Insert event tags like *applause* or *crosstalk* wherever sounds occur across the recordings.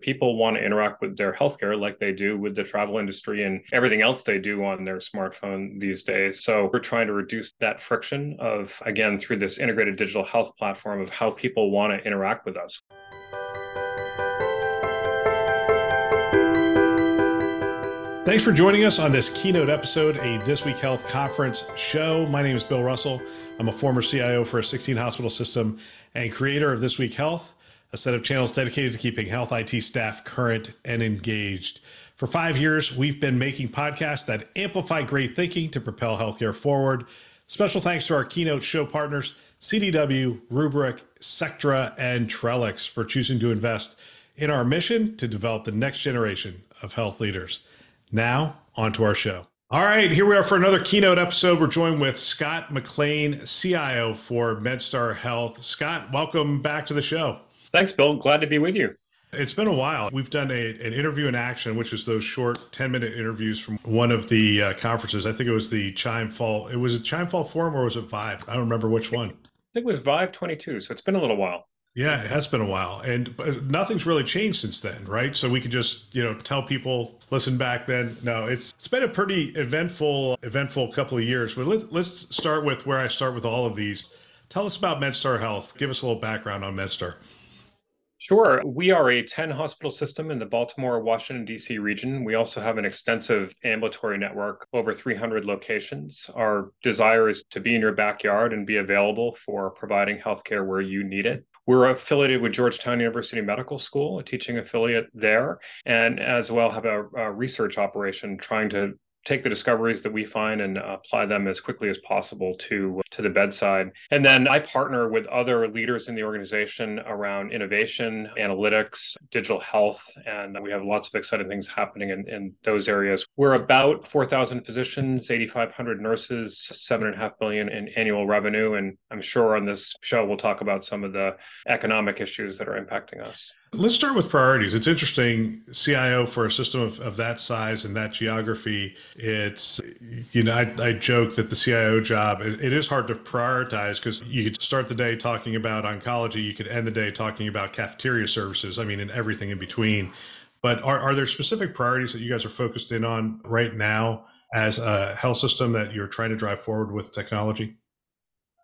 people want to interact with their healthcare like they do with the travel industry and everything else they do on their smartphone these days. So we're trying to reduce that friction of, again, through this integrated digital health platform of how people want to interact with us. Thanks for joining us on this keynote episode, a This Week Health conference show. My name is Bill Russell. I'm a former CIO for a 16 hospital system and creator of This Week Health a set of channels dedicated to keeping health IT staff current and engaged. For five years, we've been making podcasts that amplify great thinking to propel healthcare forward. Special thanks to our keynote show partners, CDW, Rubrik, Sectra, and Trellix, for choosing to invest in our mission to develop the next generation of health leaders. Now, on to our show. All right, here we are for another keynote episode. We're joined with Scott MacLean, CIO for MedStar Health. Scott, welcome back to the show. Thanks, Bill. Glad to be with you. It's been a while. We've done a, an interview in action, which is those short 10 minute interviews from one of the uh, conferences. I think it was the Chime Fall. It was a Chime Fall Forum or was it Vive? I don't remember which one. I think it was Vive 22. So it's been a little while. Yeah, it has been a while, and nothing's really changed since then, right? So we could just, you know, tell people, listen back then. No, it's it's been a pretty eventful, eventful couple of years. But let's let's start with where I start with all of these. Tell us about MedStar Health. Give us a little background on MedStar. Sure. We are a 10 hospital system in the Baltimore, Washington, D.C. region. We also have an extensive ambulatory network, over 300 locations. Our desire is to be in your backyard and be available for providing healthcare where you need it. We're affiliated with Georgetown University Medical School, a teaching affiliate there, and as well have a, a research operation trying to take the discoveries that we find and apply them as quickly as possible to to the bedside. And then I partner with other leaders in the organization around innovation, analytics, digital health, and we have lots of exciting things happening in, in those areas. We're about 4,000 physicians, 8,500 nurses, seven and a half billion in annual revenue, and I'm sure on this show we'll talk about some of the economic issues that are impacting us. Let's start with priorities. It's interesting, CIO for a system of, of that size and that geography. It's, you know, I, I joke that the CIO job, it, it is hard to prioritize because you could start the day talking about oncology, you could end the day talking about cafeteria services, I mean, and everything in between. But are, are there specific priorities that you guys are focused in on right now as a health system that you're trying to drive forward with technology?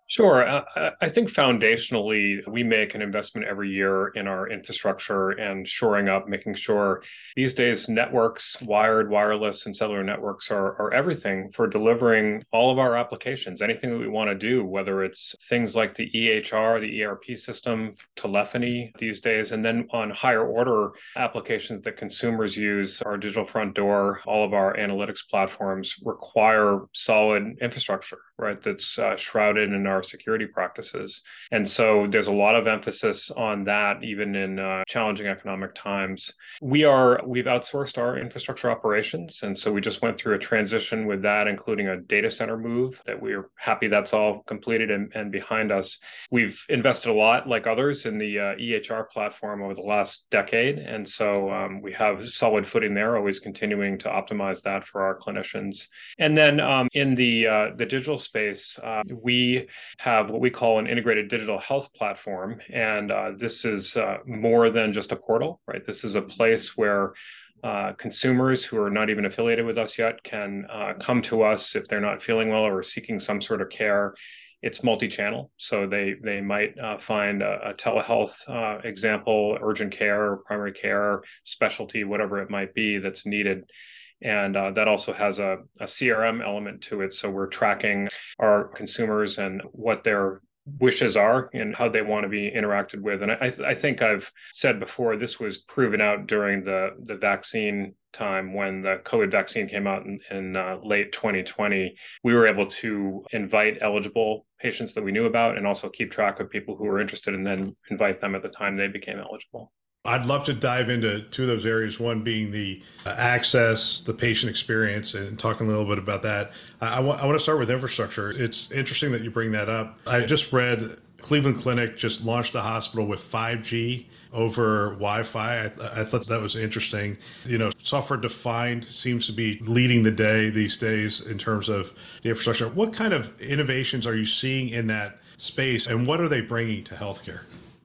Sure. I think foundationally, we make an investment every year in our infrastructure and shoring up, making sure these days networks, wired, wireless, and cellular networks are, are everything for delivering all of our applications, anything that we want to do, whether it's things like the EHR, the ERP system, telephony these days, and then on higher order applications that consumers use, our digital front door, all of our analytics platforms require solid infrastructure, right? That's uh, shrouded in our our security practices. And so there's a lot of emphasis on that, even in uh, challenging economic times. We are we've outsourced our infrastructure operations, and so we just went through a transition with that, including a data center move. That we're happy that's all completed and, and behind us. We've invested a lot, like others, in the uh, EHR platform over the last decade, and so um, we have solid footing there. Always continuing to optimize that for our clinicians. And then um, in the uh, the digital space, uh, we have what we call an integrated digital health platform. And uh, this is uh, more than just a portal, right? This is a place where uh, consumers who are not even affiliated with us yet can uh, come to us if they're not feeling well or seeking some sort of care. It's multi-channel, so they they might uh, find a, a telehealth uh, example, urgent care, primary care, specialty, whatever it might be that's needed and uh, that also has a, a CRM element to it. So we're tracking our consumers and what their wishes are and how they want to be interacted with. And I, I think I've said before, this was proven out during the, the vaccine time when the COVID vaccine came out in, in uh, late 2020. We were able to invite eligible patients that we knew about and also keep track of people who were interested and then invite them at the time they became eligible. I'd love to dive into two of those areas. One being the uh, access, the patient experience, and talking a little bit about that. I, I, want, I want to start with infrastructure. It's interesting that you bring that up. I just read Cleveland Clinic just launched a hospital with 5G over Wi-Fi. I, I, thought that was interesting. You know, software defined seems to be leading the day these days in terms of the infrastructure. What kind of innovations are you seeing in that space, and what are they bringing to healthcare?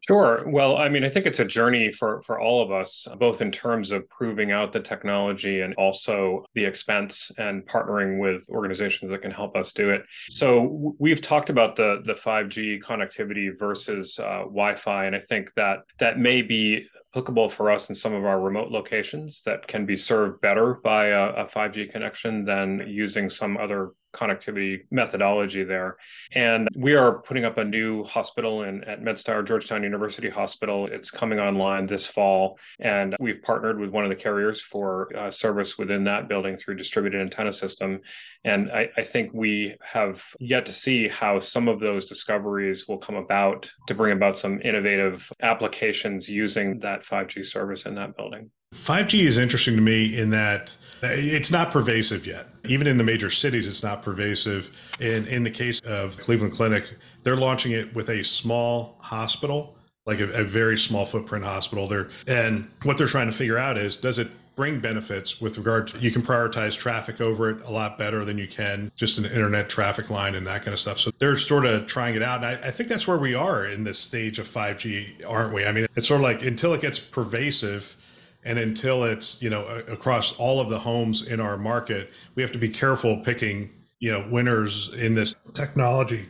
Sure. Well, I mean, I think it's a journey for for all of us, both in terms of proving out the technology and also the expense and partnering with organizations that can help us do it. So we've talked about the the 5G connectivity versus uh, Wi-Fi, and I think that that may be applicable for us in some of our remote locations that can be served better by a, a 5G connection than using some other connectivity methodology there. And we are putting up a new hospital in at MedStar Georgetown University Hospital. It's coming online this fall, and we've partnered with one of the carriers for uh, service within that building through distributed antenna system. And I, I think we have yet to see how some of those discoveries will come about to bring about some innovative applications using that 5G service in that building. 5G is interesting to me in that it's not pervasive yet. Even in the major cities, it's not pervasive. In in the case of Cleveland Clinic, they're launching it with a small hospital, like a, a very small footprint hospital. There, and what they're trying to figure out is, does it bring benefits with regard to you can prioritize traffic over it a lot better than you can just an internet traffic line and that kind of stuff. So they're sort of trying it out. And I, I, think that's where we are in this stage of 5G, aren't we? I mean, it's sort of like until it gets pervasive, and until it's you know across all of the homes in our market we have to be careful picking you know winners in this technology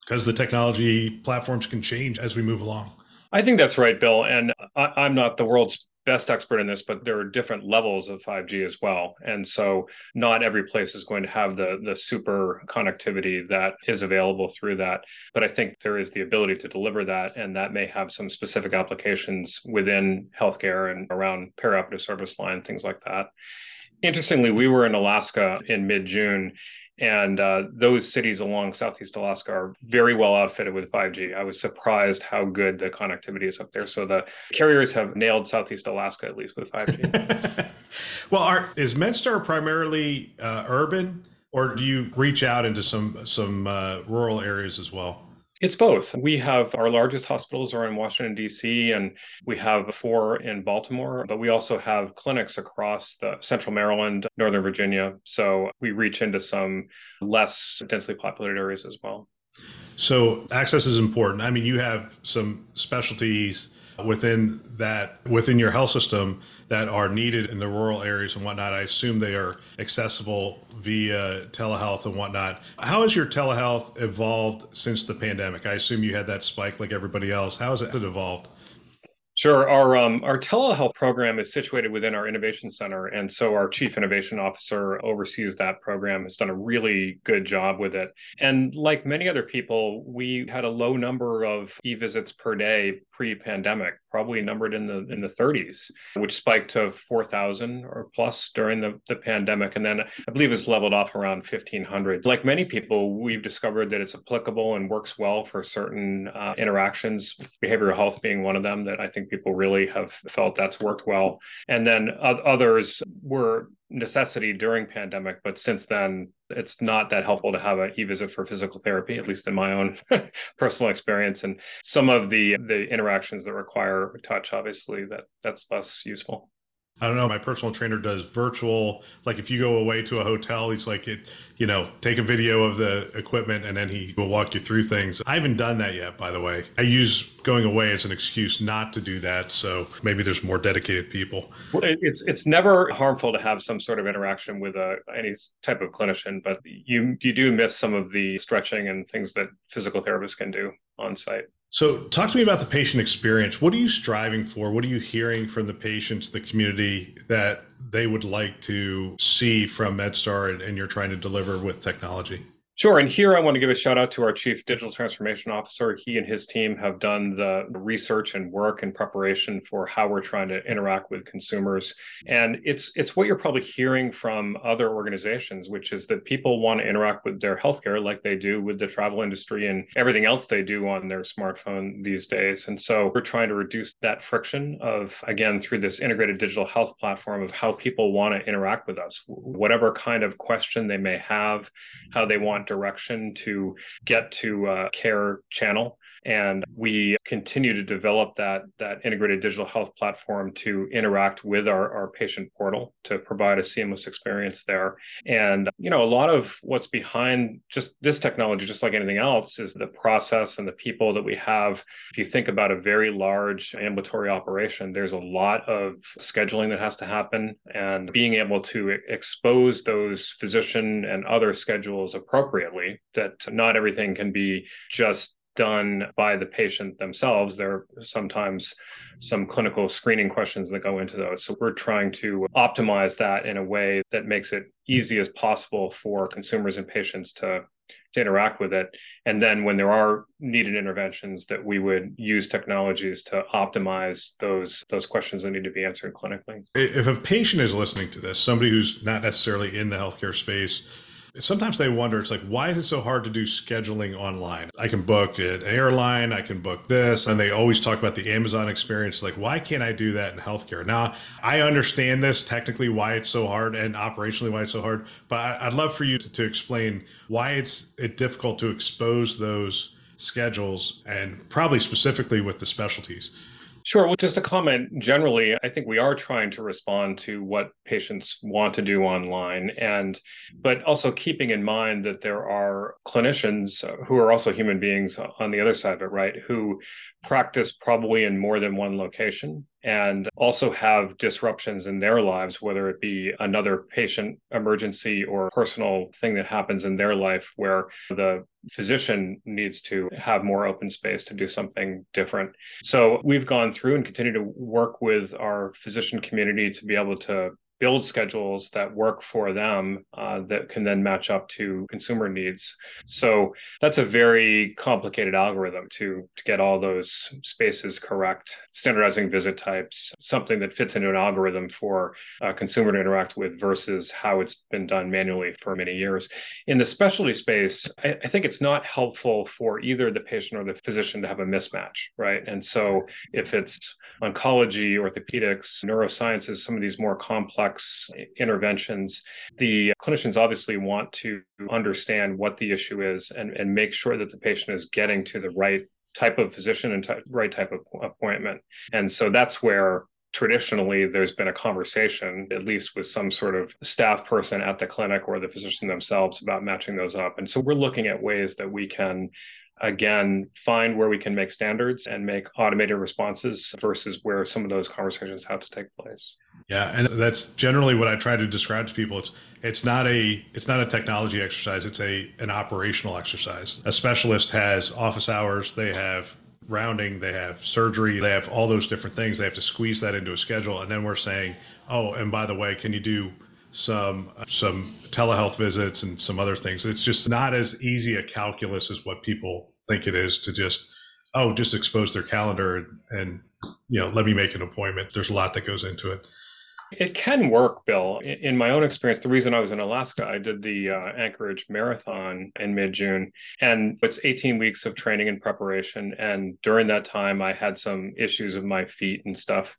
because the technology platforms can change as we move along. I think that's right bill and I, am not the world's best expert in this, but there are different levels of 5G as well. And so not every place is going to have the the super connectivity that is available through that. But I think there is the ability to deliver that, and that may have some specific applications within healthcare and around perioperative service line, things like that. Interestingly, we were in Alaska in mid June and uh, those cities along Southeast Alaska are very well outfitted with 5G. I was surprised how good the connectivity is up there. So the carriers have nailed Southeast Alaska at least with 5G. *laughs* well, are, is MedStar primarily uh, urban, or do you reach out into some some uh, rural areas as well? It's both. We have our largest hospitals are in Washington, D.C., and we have four in Baltimore, but we also have clinics across the central Maryland, Northern Virginia. So we reach into some less densely populated areas as well. So access is important. I mean, you have some specialties within that within your health system that are needed in the rural areas and whatnot. I assume they are accessible via telehealth and whatnot. How has your telehealth evolved since the pandemic? I assume you had that spike like everybody else. How has it evolved? Sure. Our um, our telehealth program is situated within our innovation center, and so our chief innovation officer oversees that program. Has done a really good job with it. And like many other people, we had a low number of e-visits per day pre-pandemic, probably numbered in the in the 30s, which spiked to 4,000 or plus during the, the pandemic, and then I believe it's leveled off around 1,500. Like many people, we've discovered that it's applicable and works well for certain uh, interactions, behavioral health being one of them that I think people really have felt that's worked well. And then others were necessity during pandemic, but since then it's not that helpful to have an e-visit for physical therapy, at least in my own *laughs* personal experience. And some of the the interactions that require touch, obviously, that that's less useful. I don't know. My personal trainer does virtual. Like if you go away to a hotel, he's like, it, you know, take a video of the equipment and then he will walk you through things. I haven't done that yet, by the way. I use going away as an excuse not to do that. So maybe there's more dedicated people. It's it's never harmful to have some sort of interaction with a, any type of clinician, but you you do miss some of the stretching and things that physical therapists can do on site. So, talk to me about the patient experience. What are you striving for? What are you hearing from the patients, the community that they would like to see from MedStar and, and you're trying to deliver with technology? Sure. And here I want to give a shout out to our Chief Digital Transformation Officer. He and his team have done the research and work and preparation for how we're trying to interact with consumers. And it's it's what you're probably hearing from other organizations, which is that people want to interact with their healthcare like they do with the travel industry and everything else they do on their smartphone these days. And so we're trying to reduce that friction of again through this integrated digital health platform of how people want to interact with us, whatever kind of question they may have, how they want direction to get to a care channel. And we continue to develop that, that integrated digital health platform to interact with our, our patient portal to provide a seamless experience there. And, you know, a lot of what's behind just this technology, just like anything else, is the process and the people that we have. If you think about a very large ambulatory operation, there's a lot of scheduling that has to happen and being able to expose those physician and other schedules appropriately, that not everything can be just done by the patient themselves. There are sometimes some clinical screening questions that go into those. So we're trying to optimize that in a way that makes it easy as possible for consumers and patients to to interact with it and then when there are needed interventions that we would use technologies to optimize those those questions that need to be answered clinically if a patient is listening to this somebody who's not necessarily in the healthcare space sometimes they wonder it's like why is it so hard to do scheduling online? I can book an airline i can book this and they always talk about the amazon experience like why can't i do that in healthcare? Now i understand this technically why it's so hard and operationally why it's so hard but i'd love for you to, to explain why it's it difficult to expose those schedules and probably specifically with the specialties Sure. Well, just a comment generally, I think we are trying to respond to what patients want to do online and but also keeping in mind that there are clinicians who are also human beings on the other side of it, right? Who practice probably in more than one location and also have disruptions in their lives, whether it be another patient emergency or personal thing that happens in their life where the physician needs to have more open space to do something different. So we've gone through and continue to work with our physician community to be able to build schedules that work for them uh, that can then match up to consumer needs. So that's a very complicated algorithm to, to get all those spaces correct, standardizing visit types, something that fits into an algorithm for a consumer to interact with versus how it's been done manually for many years. In the specialty space, I, I think it's not helpful for either the patient or the physician to have a mismatch, right? And so if it's oncology, orthopedics, neurosciences, some of these more complex complex interventions, the clinicians obviously want to understand what the issue is and, and make sure that the patient is getting to the right type of physician and t- right type of appointment. And so that's where traditionally there's been a conversation, at least with some sort of staff person at the clinic or the physician themselves, about matching those up. And so we're looking at ways that we can again find where we can make standards and make automated responses versus where some of those conversations have to take place. Yeah and that's generally what i try to describe to people. It's it's not a it's not a technology exercise. It's a an operational exercise. A specialist has office hours. They have rounding. They have surgery. They have all those different things. They have to squeeze that into a schedule. And then we're saying oh and by the way can you do some some telehealth visits and some other things. It's just not as easy a calculus as what people think it is to just oh just expose their calendar and, and you know let me make an appointment. There's a lot that goes into it. It can work, Bill. In my own experience, the reason I was in Alaska, I did the uh, Anchorage Marathon in mid June, and it's 18 weeks of training and preparation. And during that time, I had some issues with my feet and stuff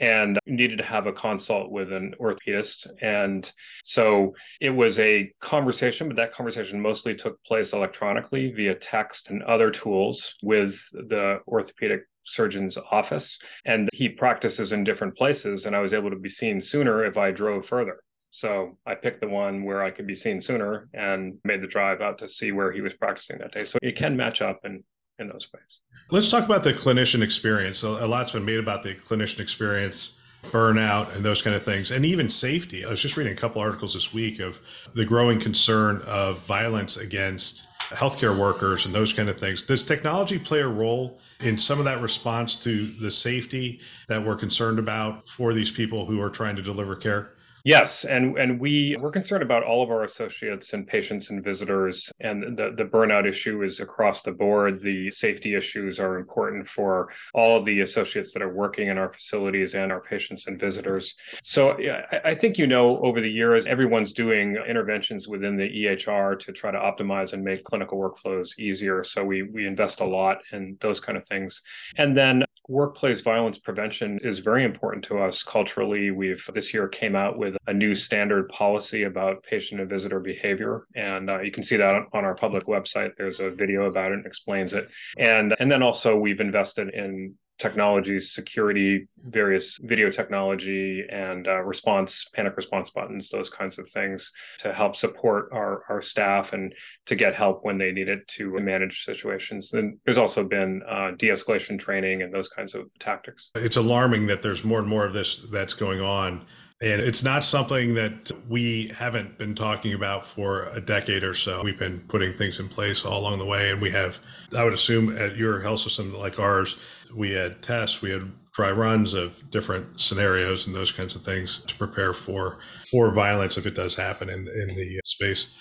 and needed to have a consult with an orthopedist. And so it was a conversation, but that conversation mostly took place electronically via text and other tools with the orthopedic surgeon's office. And he practices in different places, and I was able to be seen sooner if I drove further. So I picked the one where I could be seen sooner and made the drive out to see where he was practicing that day. So it can match up and in those ways. Let's talk about the clinician experience. A lot's been made about the clinician experience, burnout, and those kind of things, and even safety. I was just reading a couple articles this week of the growing concern of violence against healthcare workers and those kind of things. Does technology play a role in some of that response to the safety that we're concerned about for these people who are trying to deliver care? Yes, and and we we're concerned about all of our associates and patients and visitors, and the the burnout issue is across the board. The safety issues are important for all of the associates that are working in our facilities and our patients and visitors. So yeah, I, think you know over the years everyone's doing interventions within the EHR to try to optimize and make clinical workflows easier. So we we invest a lot in those kind of things, and then workplace violence prevention is very important to us culturally. We've this year came out with a new standard policy about patient and visitor behavior, and uh, you can see that on our public website. There's a video about it and explains it, and and then also we've invested in technologies, security, various video technology, and uh, response, panic response buttons, those kinds of things to help support our, our staff and to get help when they need it to manage situations. And there's also been uh, de escalation training and those kinds of tactics. It's alarming that there's more and more of this that's going on. And it's not something that we haven't been talking about for a decade or so. We've been putting things in place all along the way. And we have, I would assume, at your health system like ours, we had tests, we had dry runs of different scenarios and those kinds of things to prepare for for violence if it does happen in, in the uh, space.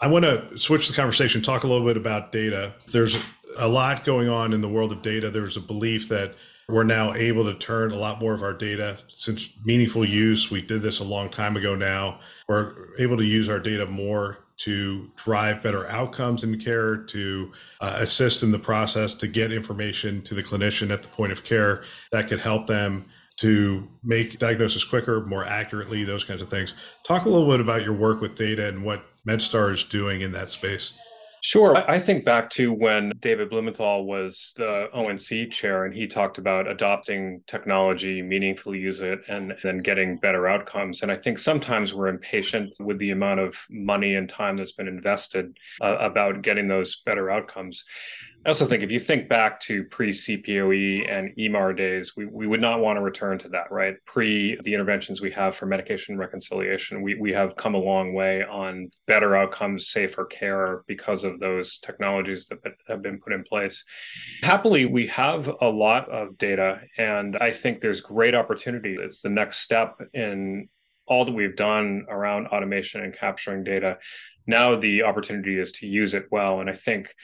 I want to switch the conversation, talk a little bit about data. There's a lot going on in the world of data. There's a belief that we're now able to turn a lot more of our data since meaningful use. We did this a long time ago now. We're able to use our data more to drive better outcomes in care, to uh, assist in the process, to get information to the clinician at the point of care that could help them to make diagnosis quicker, more accurately, those kinds of things. Talk a little bit about your work with data and what MedStar is doing in that space. Sure. I think back to when David Blumenthal was the ONC chair and he talked about adopting technology, meaningfully use it, and then getting better outcomes. And I think sometimes we're impatient with the amount of money and time that's been invested uh, about getting those better outcomes. I also think if you think back to pre CPOE and EMAR days, we, we would not want to return to that, right? Pre the interventions we have for medication reconciliation, we, we have come a long way on better outcomes, safer care because of those technologies that have been put in place. Happily, we have a lot of data, and I think there's great opportunity. It's the next step in all that we've done around automation and capturing data now the opportunity is to use it well. And i think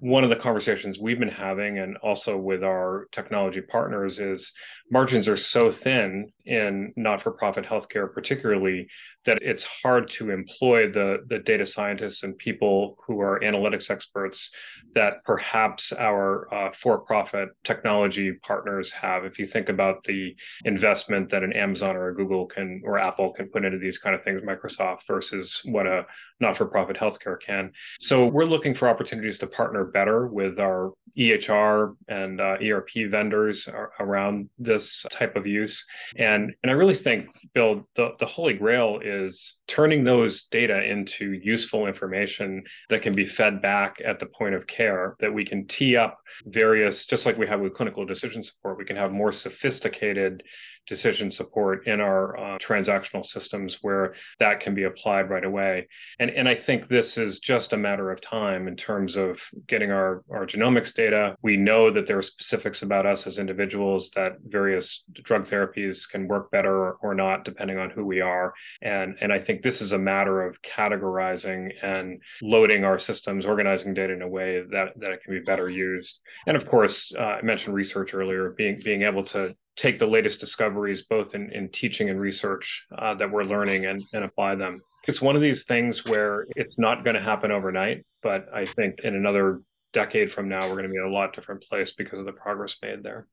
one of the conversations we've been having and also with our technology partners is margins are so thin in not-for-profit healthcare particularly that it's hard to employ the, the data scientists and people who are analytics experts that perhaps our uh, for-profit technology partners have. If you think about the investment that an amazon or a google can or apple can put into these kind of things microsoft versus what a not-for-profit healthcare can. So we're looking for opportunities to partner better with our ehr and uh, erp vendors around this type of use. And and i really think bill the, the holy grail is turning those data into useful information that can be fed back at the point of care that we can tee up various just like we have with clinical decision support we can have more sophisticated decision support in our uh, transactional systems where that can be applied right away. And, and I think this is just a matter of time in terms of getting our, our genomics data. We know that there are specifics about us as individuals that various drug therapies can work better or, not, depending on who we are. And, and I think this is a matter of categorizing and loading our systems, organizing data in a way that, that it can be better used. And of course, uh, I mentioned research earlier, being, being able to take the latest discoveries, both in, in teaching and research uh, that we're learning and, and apply them. It's one of these things where it's not going to happen overnight, but I think in another decade from now, we're going to be in a lot different place because of the progress made there.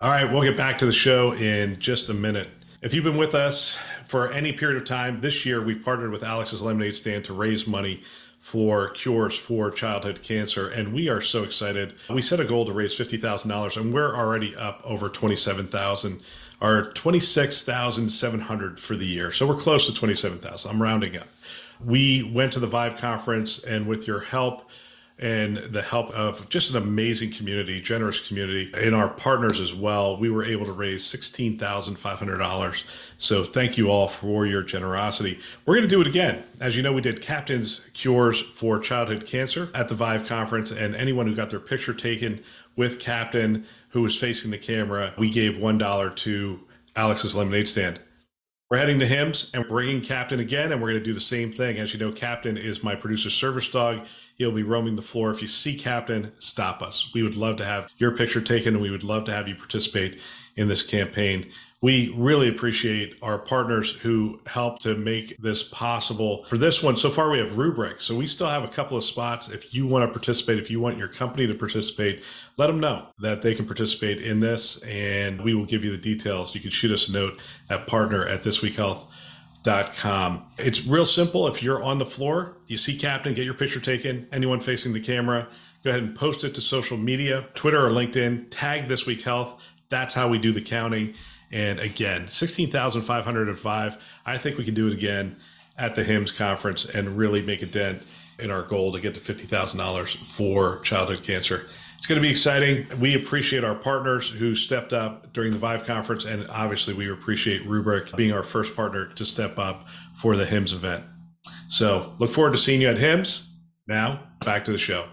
All right, we'll get back to the show in just a minute. If you've been with us for any period of time, this year we've partnered with Alex's Lemonade Stand to raise money for cures for childhood cancer. And we are so excited. We set a goal to raise $50,000 and we're already up over 27,000 or 26,700 for the year. So we're close to 27,000. I'm rounding up. We went to the Vive conference and with your help, and the help of just an amazing community, generous community, and our partners as well, we were able to raise $16,500. So thank you all for your generosity. We're going to do it again. As you know, we did Captain's Cures for Childhood Cancer at the Vive conference, and anyone who got their picture taken with Captain who was facing the camera, we gave $1 to Alex's Lemonade Stand. We're heading to HIMSS and bringing Captain again, and we're going to do the same thing. As you know, Captain is my producer service dog. He'll be roaming the floor. If you see Captain, stop us. We would love to have your picture taken, and we would love to have you participate in this campaign. We really appreciate our partners who help to make this possible. For this one, so far we have Rubrik. So we still have a couple of spots. If you want to participate, if you want your company to participate, let them know that they can participate in this and we will give you the details. You can shoot us a note at partner at It's real simple. If you're on the floor, you see Captain, get your picture taken. Anyone facing the camera, go ahead and post it to social media, Twitter or LinkedIn, tag This Week Health. That's how we do the counting. And again, 16,505. I think we can do it again at the HIMSS conference and really make a dent in our goal to get to $50,000 for childhood cancer. It's going to be exciting. We appreciate our partners who stepped up during the Vive conference, and obviously, we appreciate Rubrik being our first partner to step up for the HIMSS event. So, look forward to seeing you at HIMSS. Now, back to the show.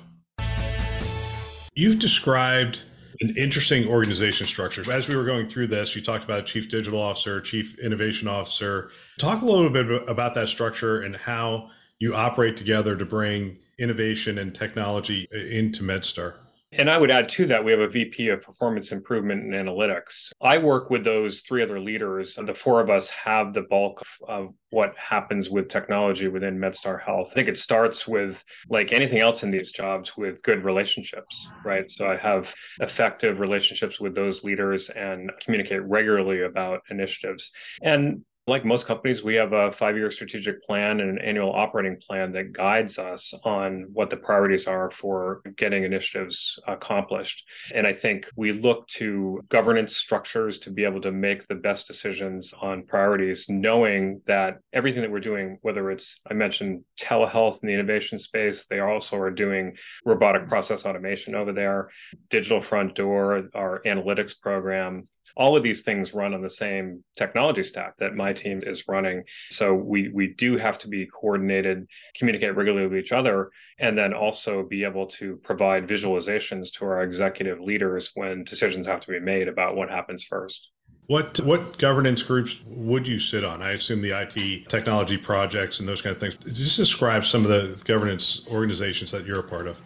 You've described an interesting organization structure. As we were going through this, you talked about chief digital officer, chief innovation officer. Talk a little bit about that structure and how you operate together to bring innovation and technology into MedStar. And I would add to that, we have a VP of performance improvement and analytics. I work with those three other leaders. The four of us have the bulk of, of what happens with technology within MedStar Health. I think it starts with, like anything else in these jobs, with good relationships, right? So I have effective relationships with those leaders and communicate regularly about initiatives. And like most companies, we have a five year strategic plan and an annual operating plan that guides us on what the priorities are for getting initiatives accomplished. And I think we look to governance structures to be able to make the best decisions on priorities, knowing that everything that we're doing, whether it's, I mentioned telehealth in the innovation space, they also are doing robotic process automation over there, digital front door, our analytics program, all of these things run on the same technology stack that my team is running. So we we do have to be coordinated, communicate regularly with each other, and then also be able to provide visualizations to our executive leaders when decisions have to be made about what happens first. What what governance groups would you sit on? I assume the IT technology projects and those kind of things. Just describe some of the governance organizations that you're a part of.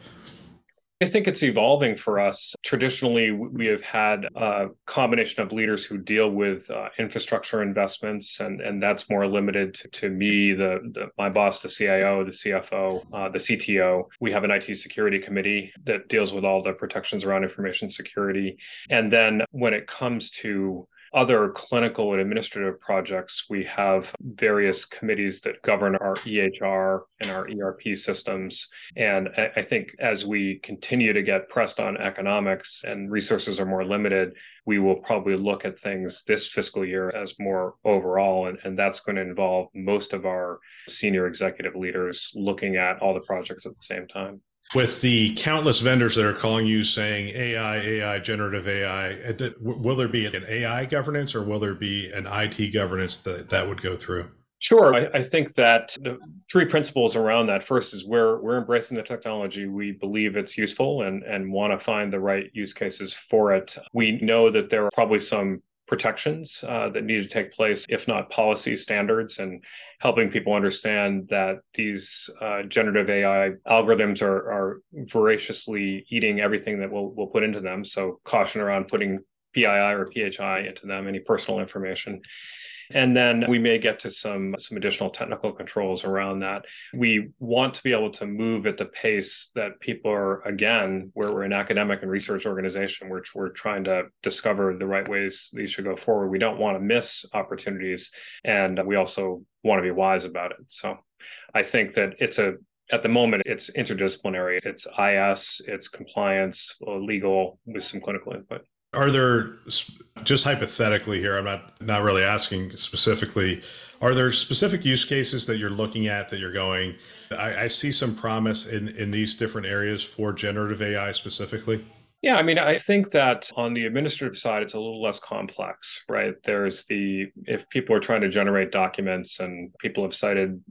I think it's evolving for us. Traditionally, we have had a combination of leaders who deal with uh, infrastructure investments, and, and that's more limited to, to me, the, the, my boss, the CIO, the CFO, uh, the CTO. We have an IT security committee that deals with all the protections around information security. And then when it comes to other clinical and administrative projects, we have various committees that govern our EHR and our ERP systems. And I think as we continue to get pressed on economics and resources are more limited, we will probably look at things this fiscal year as more overall. And, and that's going to involve most of our senior executive leaders looking at all the projects at the same time with the countless vendors that are calling you saying AI, AI, generative AI, uh, will there be an AI governance or will there be an IT governance that that would go through? Sure. I, I, think that the three principles around that first is we're we're embracing the technology. We believe it's useful and and want to find the right use cases for it. We know that there are probably some protections uh, that need to take place, if not policy standards, and helping people understand that these uh, generative AI algorithms are, are voraciously eating everything that we'll, we'll put into them. So, caution around putting PII or PHI into them, any personal information. And then we may get to some some additional technical controls around that. We want to be able to move at the pace that people are again, where we're an academic and research organization, which we're trying to discover the right ways these should go forward. We don't want to miss opportunities, and we also want to be wise about it. So I think that it's a at the moment it's interdisciplinary it's is it's compliance legal with some clinical input are there just hypothetically here? I'm not not really asking specifically. Are there specific use cases that you're looking at that you're going? I, I see some promise in in these different areas for generative AI specifically. Yeah, I mean, I think that on the administrative side, it's a little less complex, right? There's the if people are trying to generate documents, and people have cited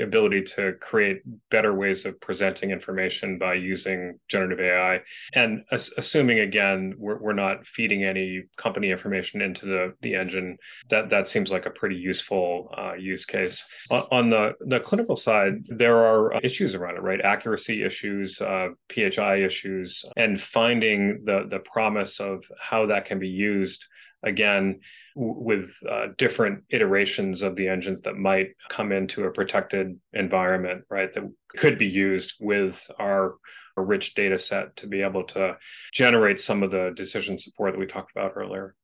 ability to create better ways of presenting information by using generative AI. And as, assuming again, we're, we're not feeding any company information into the, the engine, that, that seems like a pretty useful uh, use case. On the, the clinical side, there are issues around it, right? Accuracy issues, uh, PHI issues, and finding the, the promise of how that can be used again with uh, different iterations of the engines that might come into a protected environment, right? That could be used with our, our rich data set to be able to generate some of the decision support that we talked about earlier.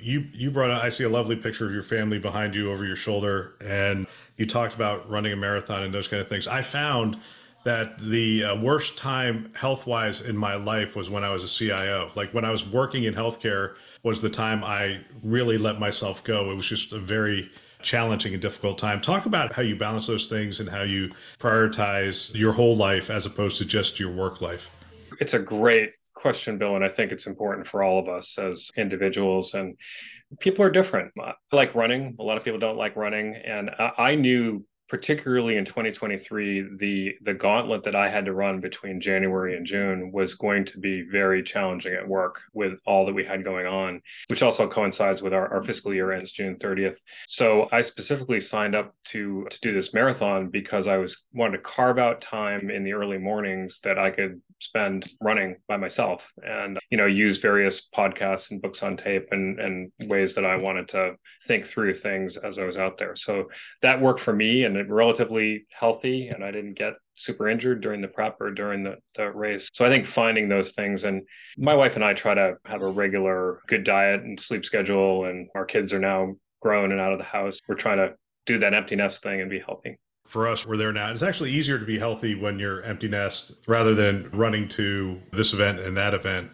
You you brought I see a lovely picture of your family behind you over your shoulder, and you talked about running a marathon and those kind of things. I found that the uh, worst time health wise in my life was when I was a CIO. Like when I was working in healthcare, was the time I really let myself go. It was just a very challenging and difficult time. Talk about how you balance those things and how you prioritize your whole life as opposed to just your work life. It's a great question, Bill, and I think it's important for all of us as individuals. And people are different. I like running. A lot of people don't like running. And I knew particularly in 2023, the the gauntlet that I had to run between January and June was going to be very challenging at work with all that we had going on, which also coincides with our, our fiscal year ends June 30th. So I specifically signed up to to do this marathon because I was wanted to carve out time in the early mornings that I could spend running by myself and you know use various podcasts and books on tape and and ways that I wanted to think through things as I was out there. So that worked for me and relatively healthy, and I didn't get super injured during the prep or during the, the race. So I think finding those things, and my wife and I try to have a regular good diet and sleep schedule, and our kids are now grown and out of the house. We're trying to do that empty nest thing and be healthy. For us we're there now. It's actually easier to be healthy when you're empty nest rather than running to this event and that event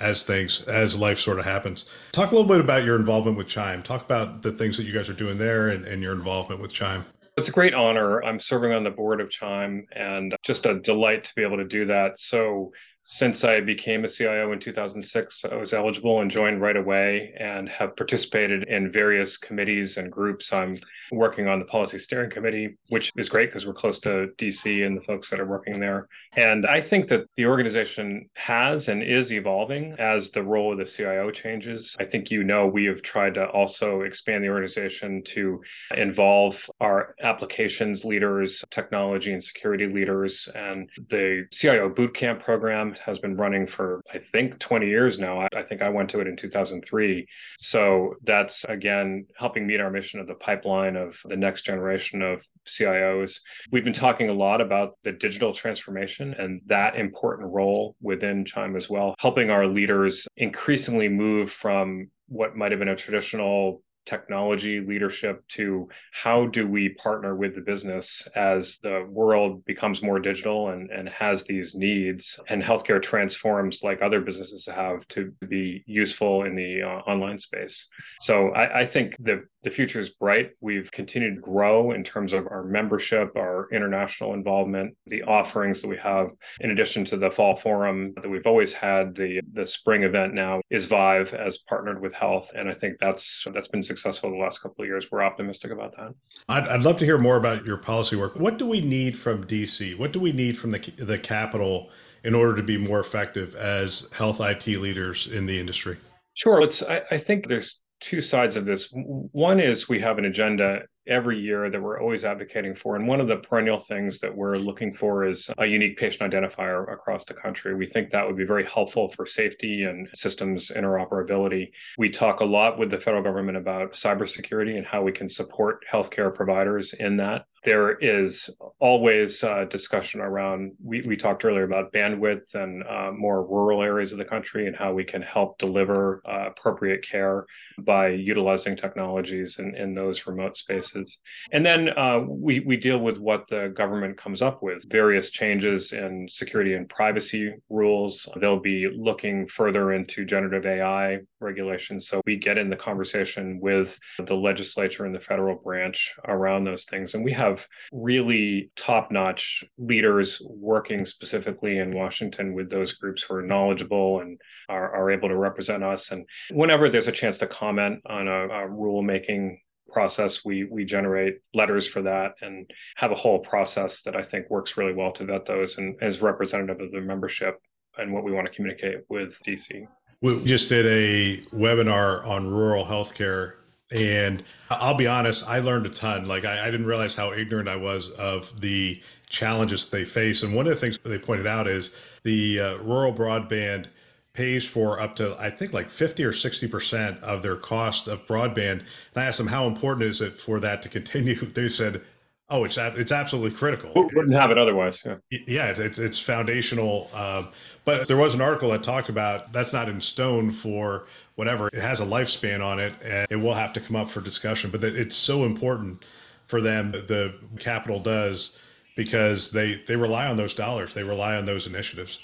as things as life sort of happens. Talk a little bit about your involvement with chime. Talk about the things that you guys are doing there and, and your involvement with chime it's a great honor. I'm serving on the board of Chime and just a delight to be able to do that. So, since I became a CIO in 2006, I was eligible and joined right away and have participated in various committees and groups. I'm working on the policy steering committee, which is great because we're close to DC and the folks that are working there. And I think that the organization has and is evolving as the role of the CIO changes. I think you know we have tried to also expand the organization to involve our applications leaders, technology and security leaders, and the CIO bootcamp program has been running for, I think, 20 years now. I, I think I went to it in 2003. So that's, again, helping meet our mission of the pipeline of the next generation of CIOs. We've been talking a lot about the digital transformation and that important role within Chime as well, helping our leaders increasingly move from what might have been a traditional technology leadership to how do we partner with the business as the world becomes more digital and, and has these needs and healthcare transforms like other businesses have to be useful in the uh, online space. So I, I think the, the future is bright. We've continued to grow in terms of our membership, our international involvement, the offerings that we have, in addition to the fall forum that we've always had, the, the spring event now is Vive as partnered with health. And I think that's that's been successful the last couple of years. We're optimistic about that. I'd, I'd love to hear more about your policy work. What do we need from DC? What do we need from the the capital in order to be more effective as health IT leaders in the industry? Sure. It's, I, I think there's two sides of this. One is we have an agenda every year that we're always advocating for. And one of the perennial things that we're looking for is a unique patient identifier across the country. We think that would be very helpful for safety and systems interoperability. We talk a lot with the federal government about cybersecurity and how we can support healthcare providers in that there is always uh, discussion around we, we talked earlier about bandwidth and uh, more rural areas of the country and how we can help deliver uh, appropriate care by utilizing technologies in, in those remote spaces. And then uh, we, we deal with what the government comes up with various changes in security and privacy rules. They'll be looking further into generative ai regulations. So we get in the conversation with the legislature and the federal branch around those things. And we have have really top notch leaders working specifically in Washington with those groups who are knowledgeable and are, are able to represent us. And whenever there's a chance to comment on a, a rulemaking process. We we generate letters for that and have a whole process that I think works really well to vet those and is representative of the membership and what we want to communicate with DC. We just did a webinar on rural healthcare and I'll be honest, I learned a ton. Like I, I, didn't realize how ignorant I was of the challenges they face. And one of the things that they pointed out is the uh, rural broadband pays for up to I think like 50 or 60 percent of their cost of broadband. And I asked them how important is it for that to continue. *laughs* They said, "Oh, it's it's absolutely critical. Wouldn't have it otherwise." Yeah, yeah, it's it's foundational. Um, but there was an article that talked about that's not in stone for whatever. It has a lifespan on it, and it will have to come up for discussion. But it's so important for them. The capital does because they they rely on those dollars. They rely on those initiatives.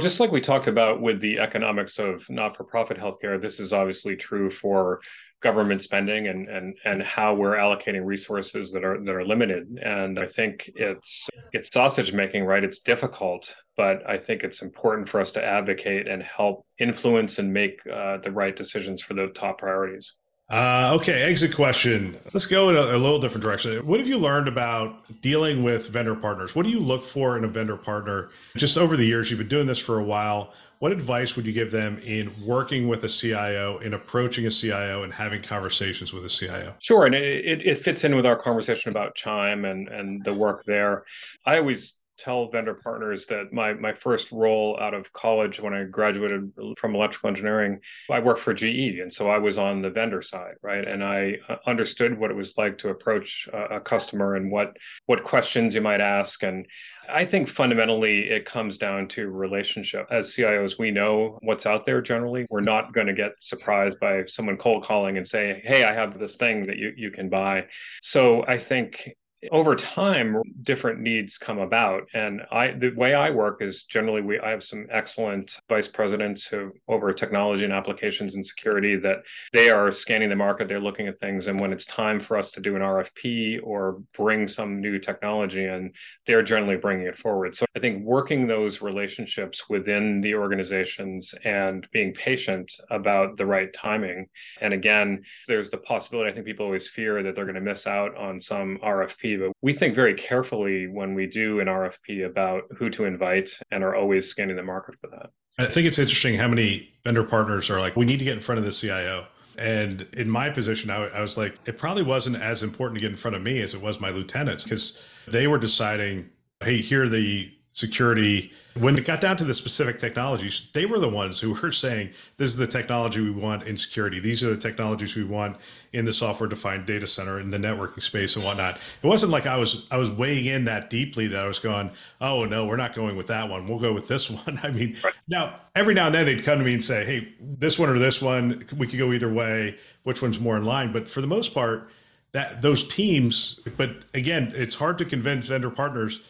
Just like we talked about with the economics of not-for-profit healthcare, this is obviously true for government spending and and and how we're allocating resources that are that are limited. And I think it's it's sausage making, right? It's difficult, but I think it's important for us to advocate and help influence and make uh, the right decisions for the top priorities. Uh, okay, exit question. Let's go in a, a, little different direction. What have you learned about dealing with vendor partners? What do you look for in a vendor partner? Just over the years, you've been doing this for a while. What advice would you give them in working with a CIO, in approaching a CIO, and having conversations with a CIO? Sure, and it, it fits in with our conversation about Chime and and the work there. I always tell vendor partners that my my first role out of college when I graduated from electrical engineering, I worked for GE, and so I was on the vendor side, right? And I uh, understood what it was like to approach a, a customer and what what questions you might ask. And I think fundamentally it comes down to relationship. As CIOs, we know what's out there generally. We're not going to get surprised by someone cold calling and say, "Hey, I have this thing that you you can buy." So I think over time different needs come about. And i the way i work is generally we i have some excellent vice presidents who over technology and applications and security that they are scanning the market they're looking at things. And when it's time for us to do an rfp or bring some new technology in they're generally bringing it forward. So i think working those relationships within the organizations and being patient about the right timing. And again there's the possibility i think people always fear that they're going to miss out on some rfp but we think very carefully when we do an RFP about who to invite and are always scanning the market for that. I think it's interesting how many vendor partners are like, we need to get in front of the CIO. And in my position, I, I was like, it probably wasn't as important to get in front of me as it was my lieutenants because they were deciding, hey, here are the security. When it got down to the specific technologies, they were the ones who were *laughs* saying, this is the technology we want in security. These are the technologies we want in the software defined data center in the networking space and whatnot. It wasn't like I was I was weighing in that deeply that I was going, oh no, we're not going with that one. We'll go with this *laughs* one. I mean, right. now every now and then they'd come to me and say, hey, this one or this one, we could go either way. Which one's more in line? But for the most part, that those teams, but again, it's hard to convince vendor partners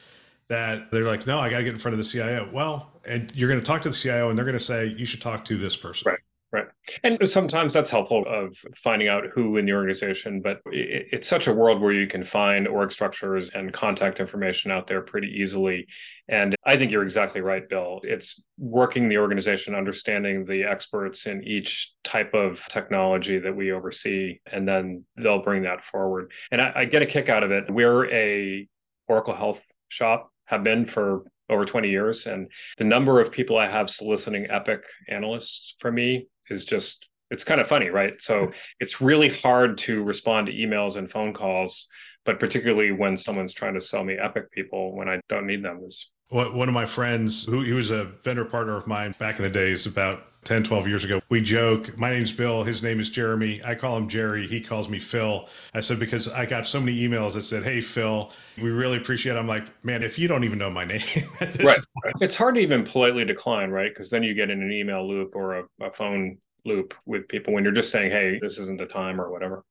that they're like, no, I got to get in front of the CIO. Well, and you're going to talk to the CIO and they're going to say, you should talk to this person. Right. Right. And sometimes that's helpful of finding out who in the organization, but it's such a world where you can find org structures and contact information out there pretty easily. And I think you're exactly right, Bill. It's working the organization, understanding the experts in each type of technology that we oversee, and then they'll bring that forward. And I, I get a kick out of it. We're a Oracle Health shop have been for over 20 years. And the number of people I have soliciting Epic analysts for me is just, it's kind of funny, right? So *laughs* it's really hard to respond to emails and phone calls, but particularly when someone's trying to sell me Epic people when I don't need them is. One of my friends, who he was a vendor partner of mine back in the days, about 10, 12 years ago. We joke, my name's Bill, his name is Jeremy. I call him Jerry, he calls me Phil. I said, because I got so many emails that said, Hey, Phil, we really appreciate it. I'm like, man, if you don't even know my *laughs* name, right. Point. It's hard to even politely decline, right? Because then you get in an email loop or a, a phone loop with people when you're just saying, Hey, this isn't the time or whatever.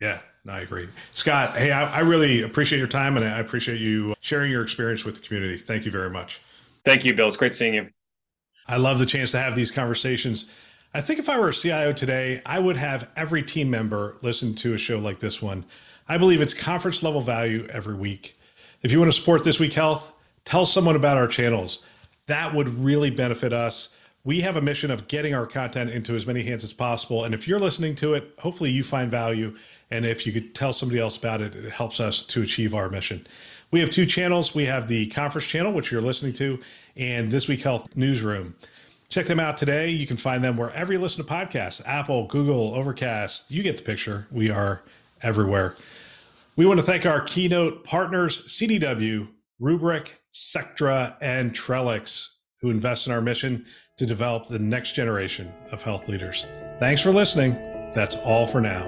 Yeah, no, I agree. Scott, hey, I, I really appreciate your time and I appreciate you sharing your experience with the community. Thank you very much. Thank you, Bill. It's great seeing you. I love the chance to have these conversations. I think if I were a CIO today, I would have every team member listen to a show like this one. I believe it's conference level value every week. If you want to support This Week Health, tell someone about our channels. That would really benefit us. we have a mission of getting our content into as many hands as possible. And if you're listening to it, hopefully you find value. And if you could tell somebody else about it, it helps us to achieve our mission. We have two channels. We have the conference channel, which you're listening to, and This Week Health Newsroom. Check them out today. You can find them wherever you listen to podcasts Apple, Google, Overcast. You get the picture. We are everywhere. We want to thank our keynote partners, CDW, Rubrik, Sectra, and Trellix, who invest in our mission to develop the next generation of health leaders. Thanks for listening. That's all for now.